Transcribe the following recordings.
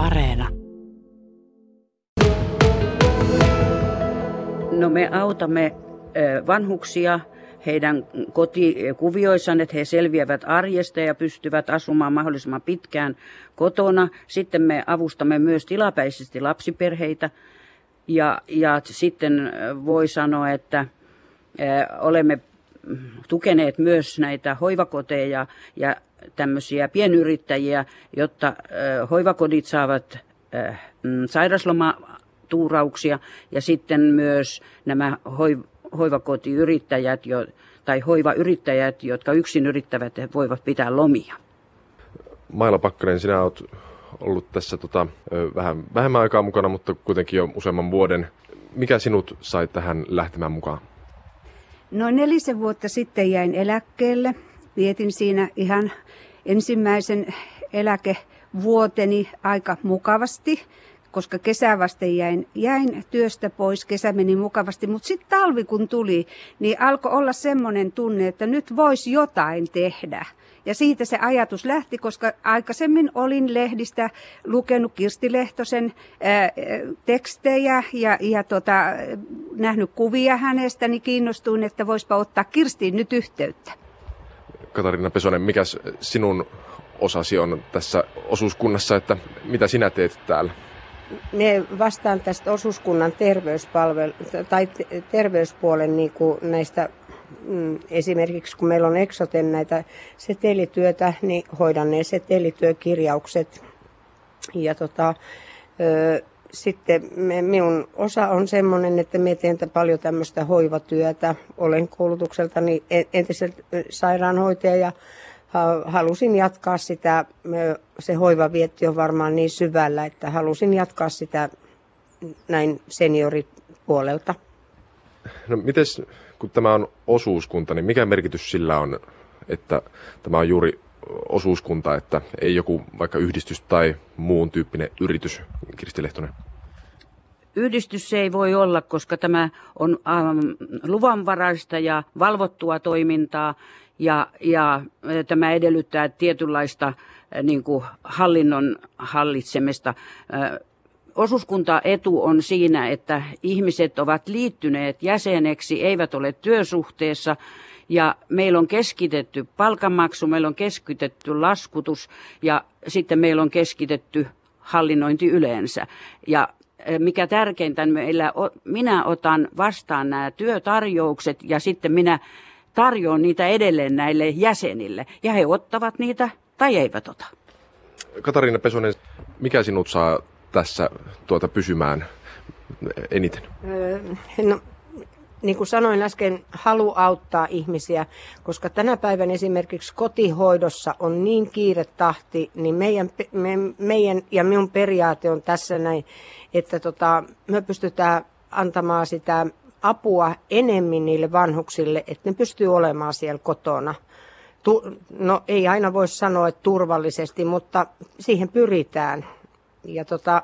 Areena. No me autamme vanhuksia heidän kotikuvioissaan, että he selviävät arjesta ja pystyvät asumaan mahdollisimman pitkään kotona. Sitten me avustamme myös tilapäisesti lapsiperheitä. Ja, ja sitten voi sanoa, että olemme tukeneet myös näitä hoivakoteja ja tämmöisiä pienyrittäjiä, jotta hoivakodit saavat mm, sairaslomatuurauksia ja sitten myös nämä hoivakotiyrittäjät jo, tai hoivayrittäjät, jotka yksin yrittävät, voivat pitää lomia. Maila Pakkanen, sinä olet ollut tässä tota, vähän vähemmän aikaa mukana, mutta kuitenkin jo useamman vuoden. Mikä sinut sai tähän lähtemään mukaan? Noin nelisen vuotta sitten jäin eläkkeelle. Vietin siinä ihan ensimmäisen eläkevuoteni aika mukavasti, koska kesä vasten jäin, jäin työstä pois, kesä meni mukavasti, mutta sitten talvi kun tuli, niin alkoi olla semmoinen tunne, että nyt voisi jotain tehdä. Ja siitä se ajatus lähti, koska aikaisemmin olin lehdistä lukenut Kirsti Lehtosen ää, tekstejä ja, ja tota, nähnyt kuvia hänestä, niin kiinnostuin, että voispa ottaa Kirstiin nyt yhteyttä. Katarina Pesonen, mikä sinun osasi on tässä osuuskunnassa, että mitä sinä teet täällä? Me vastaan tästä osuuskunnan terveyspalvelu tai terveyspuolen niin kuin näistä mm, esimerkiksi kun meillä on Exoten näitä setelityötä, niin hoidan ne setelityökirjaukset. Ja tota, sitten me, minun osa on semmoinen, että me teen paljon tämmöistä hoivatyötä. Olen koulutukseltani entiseltä sairaanhoitaja ja halusin jatkaa sitä, se hoiva vietti on varmaan niin syvällä, että halusin jatkaa sitä näin senioripuolelta. No mites, kun tämä on osuuskunta, niin mikä merkitys sillä on, että tämä on juuri osuuskunta, että ei joku vaikka yhdistys tai muun tyyppinen yritys, Kirsti Lehtonen? Yhdistys se ei voi olla, koska tämä on ähm, luvanvaraista ja valvottua toimintaa ja, ja tämä edellyttää tietynlaista niin kuin hallinnon hallitsemista. Osuuskuntaetu on siinä, että ihmiset ovat liittyneet jäseneksi, eivät ole työsuhteessa ja meillä on keskitetty palkanmaksu, meillä on keskitetty laskutus ja sitten meillä on keskitetty hallinnointi yleensä. Ja mikä tärkeintä, meillä, minä otan vastaan nämä työtarjoukset ja sitten minä tarjoan niitä edelleen näille jäsenille. Ja he ottavat niitä tai eivät ota. Katariina Pesonen, mikä sinut saa tässä tuota pysymään eniten? No, niin kuin sanoin äsken, halu auttaa ihmisiä, koska tänä päivänä esimerkiksi kotihoidossa on niin kiire tahti, niin meidän, me, meidän ja minun periaate on tässä näin, että tota, me pystytään antamaan sitä apua enemmän niille vanhuksille, että ne pystyy olemaan siellä kotona. Tu, no ei aina voi sanoa, että turvallisesti, mutta siihen pyritään. Ja tota,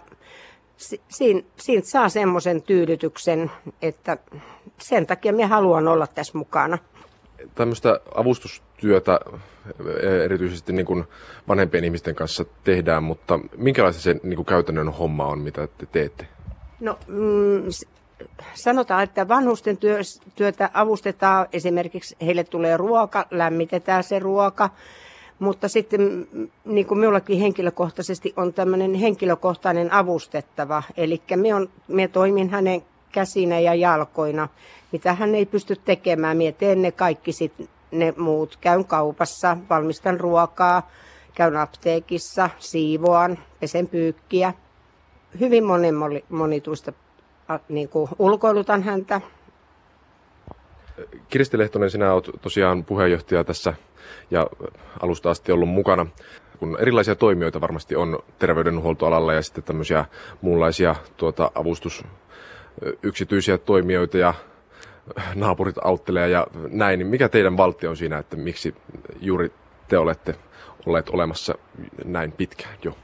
si, siinä, siitä saa semmoisen tyydytyksen, että sen takia minä haluan olla tässä mukana. Tämmöistä avustustyötä e, erityisesti niin kuin vanhempien ihmisten kanssa tehdään, mutta minkälaista se niin kuin käytännön homma on, mitä te teette? No mm, sanotaan, että vanhusten työtä avustetaan, esimerkiksi heille tulee ruoka, lämmitetään se ruoka, mutta sitten niin kuin minullakin henkilökohtaisesti on tämmöinen henkilökohtainen avustettava, eli minä toimin hänen käsinä ja jalkoina, mitä hän ei pysty tekemään. Minä teen ne kaikki sit ne muut. Käyn kaupassa, valmistan ruokaa, käyn apteekissa, siivoan, pesen pyykkiä. Hyvin monen monituista niin kuin ulkoilutan häntä. Kirsti Lehtonen, sinä olet tosiaan puheenjohtaja tässä ja alusta asti ollut mukana. Kun erilaisia toimijoita varmasti on terveydenhuoltoalalla ja sitten tämmöisiä muunlaisia tuota, avustus yksityisiä toimijoita ja naapurit auttelee ja näin, niin mikä teidän valtio on siinä, että miksi juuri te olette olleet olemassa näin pitkään jo?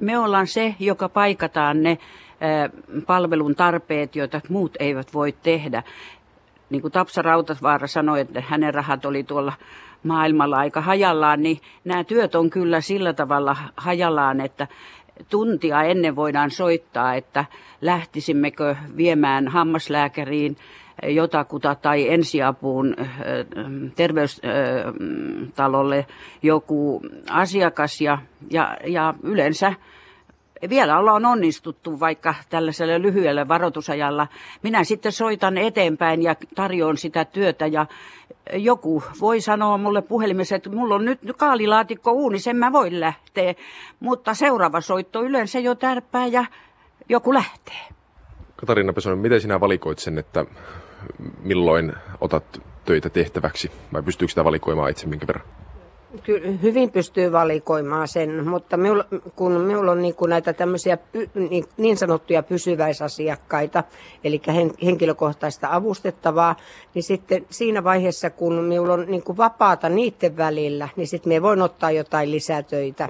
Me ollaan se, joka paikataan ne palvelun tarpeet, joita muut eivät voi tehdä. Niin kuin Tapsa Rautasvaara sanoi, että hänen rahat oli tuolla maailmalla aika hajallaan, niin nämä työt on kyllä sillä tavalla hajallaan, että tuntia ennen voidaan soittaa, että lähtisimmekö viemään hammaslääkäriin jotakuta tai ensiapuun terveystalolle joku asiakas. Ja, ja, ja yleensä vielä ollaan onnistuttu vaikka tällaisella lyhyellä varoitusajalla. Minä sitten soitan eteenpäin ja tarjoan sitä työtä ja joku voi sanoa mulle puhelimessa, että mulla on nyt kaalilaatikko uuni, sen mä voin lähteä. Mutta seuraava soitto yleensä jo tärppää ja joku lähtee. Katariina Pesonen, miten sinä valikoit sen, että milloin otat töitä tehtäväksi vai pystyykö sitä valikoimaan itse minkä verran? Kyllä hyvin pystyy valikoimaan sen, mutta minulla, kun minulla on niin kuin näitä tämmöisiä niin, sanottuja pysyväisasiakkaita, eli henkilökohtaista avustettavaa, niin sitten siinä vaiheessa, kun minulla on niin kuin vapaata niiden välillä, niin sitten me voin ottaa jotain lisätöitä